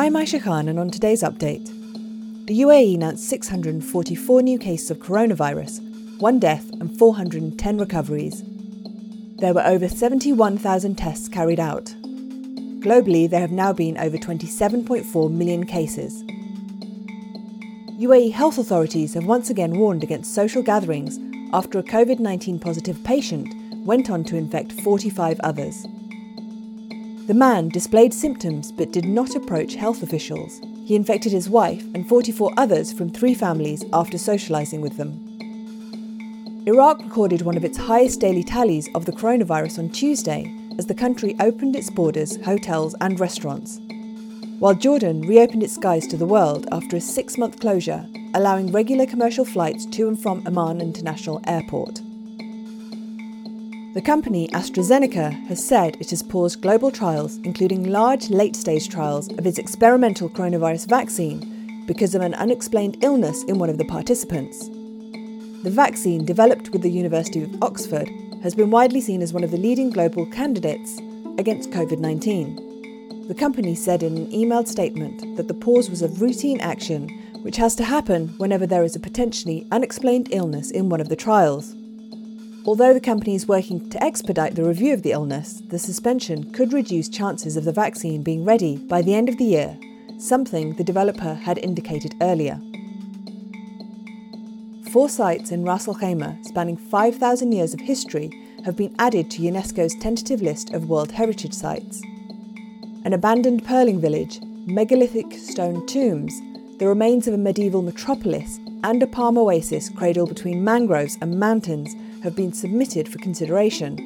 I'm Aisha Khan, and on today's update, the UAE announced 644 new cases of coronavirus, one death, and 410 recoveries. There were over 71,000 tests carried out. Globally, there have now been over 27.4 million cases. UAE health authorities have once again warned against social gatherings after a COVID 19 positive patient went on to infect 45 others. The man displayed symptoms but did not approach health officials. He infected his wife and 44 others from three families after socialising with them. Iraq recorded one of its highest daily tallies of the coronavirus on Tuesday as the country opened its borders, hotels, and restaurants. While Jordan reopened its skies to the world after a six month closure, allowing regular commercial flights to and from Amman International Airport. The company AstraZeneca has said it has paused global trials, including large late stage trials of its experimental coronavirus vaccine, because of an unexplained illness in one of the participants. The vaccine, developed with the University of Oxford, has been widely seen as one of the leading global candidates against COVID 19. The company said in an emailed statement that the pause was a routine action which has to happen whenever there is a potentially unexplained illness in one of the trials. Although the company is working to expedite the review of the illness, the suspension could reduce chances of the vaccine being ready by the end of the year, something the developer had indicated earlier. Four sites in Ras Al Khaimah, spanning 5,000 years of history, have been added to UNESCO's tentative list of World Heritage Sites. An abandoned pearling village, megalithic stone tombs, the remains of a medieval metropolis, and a palm oasis cradled between mangroves and mountains have been submitted for consideration.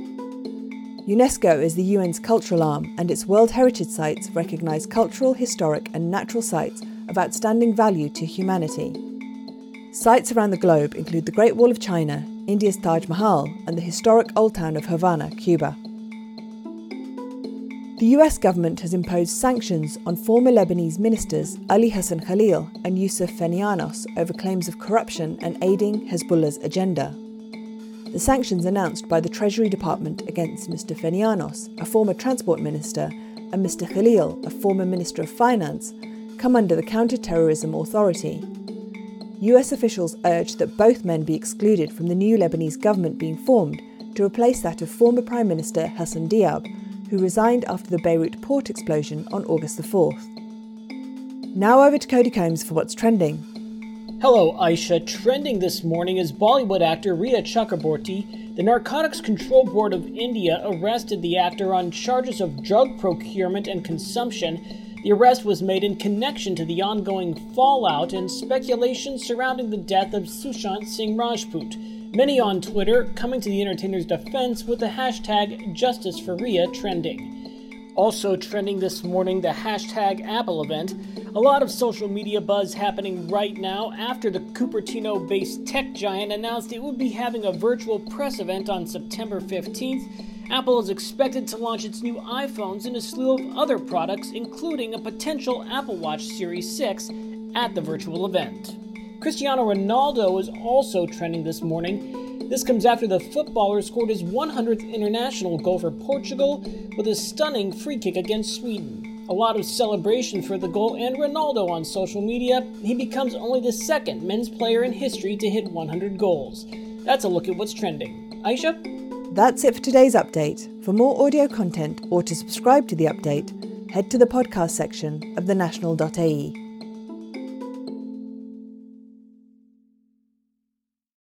UNESCO is the UN's cultural arm, and its World Heritage Sites recognise cultural, historic, and natural sites of outstanding value to humanity. Sites around the globe include the Great Wall of China, India's Taj Mahal, and the historic old town of Havana, Cuba. The US government has imposed sanctions on former Lebanese ministers Ali Hassan Khalil and Youssef Fenianos over claims of corruption and aiding Hezbollah's agenda. The sanctions announced by the Treasury Department against Mr. Fenianos, a former transport minister, and Mr. Khalil, a former Minister of Finance, come under the Counter Terrorism Authority, US officials urge that both men be excluded from the new Lebanese government being formed to replace that of former Prime Minister Hassan Diab, who resigned after the Beirut port explosion on August the 4th. Now over to Cody Combs for what's trending. Hello, Aisha. Trending this morning is Bollywood actor Rhea Chakraborty. The Narcotics Control Board of India arrested the actor on charges of drug procurement and consumption the arrest was made in connection to the ongoing fallout and speculation surrounding the death of Sushant Singh Rajput. Many on Twitter coming to the entertainer's defense with the hashtag Justice for Rhea trending. Also trending this morning, the hashtag Apple event. A lot of social media buzz happening right now after the Cupertino based tech giant announced it would be having a virtual press event on September 15th Apple is expected to launch its new iPhones and a slew of other products, including a potential Apple Watch Series 6, at the virtual event. Cristiano Ronaldo is also trending this morning. This comes after the footballer scored his 100th international goal for Portugal with a stunning free kick against Sweden. A lot of celebration for the goal and Ronaldo on social media. He becomes only the second men's player in history to hit 100 goals. That's a look at what's trending. Aisha? That's it for today's update. For more audio content or to subscribe to the update, head to the podcast section of thenational.ae.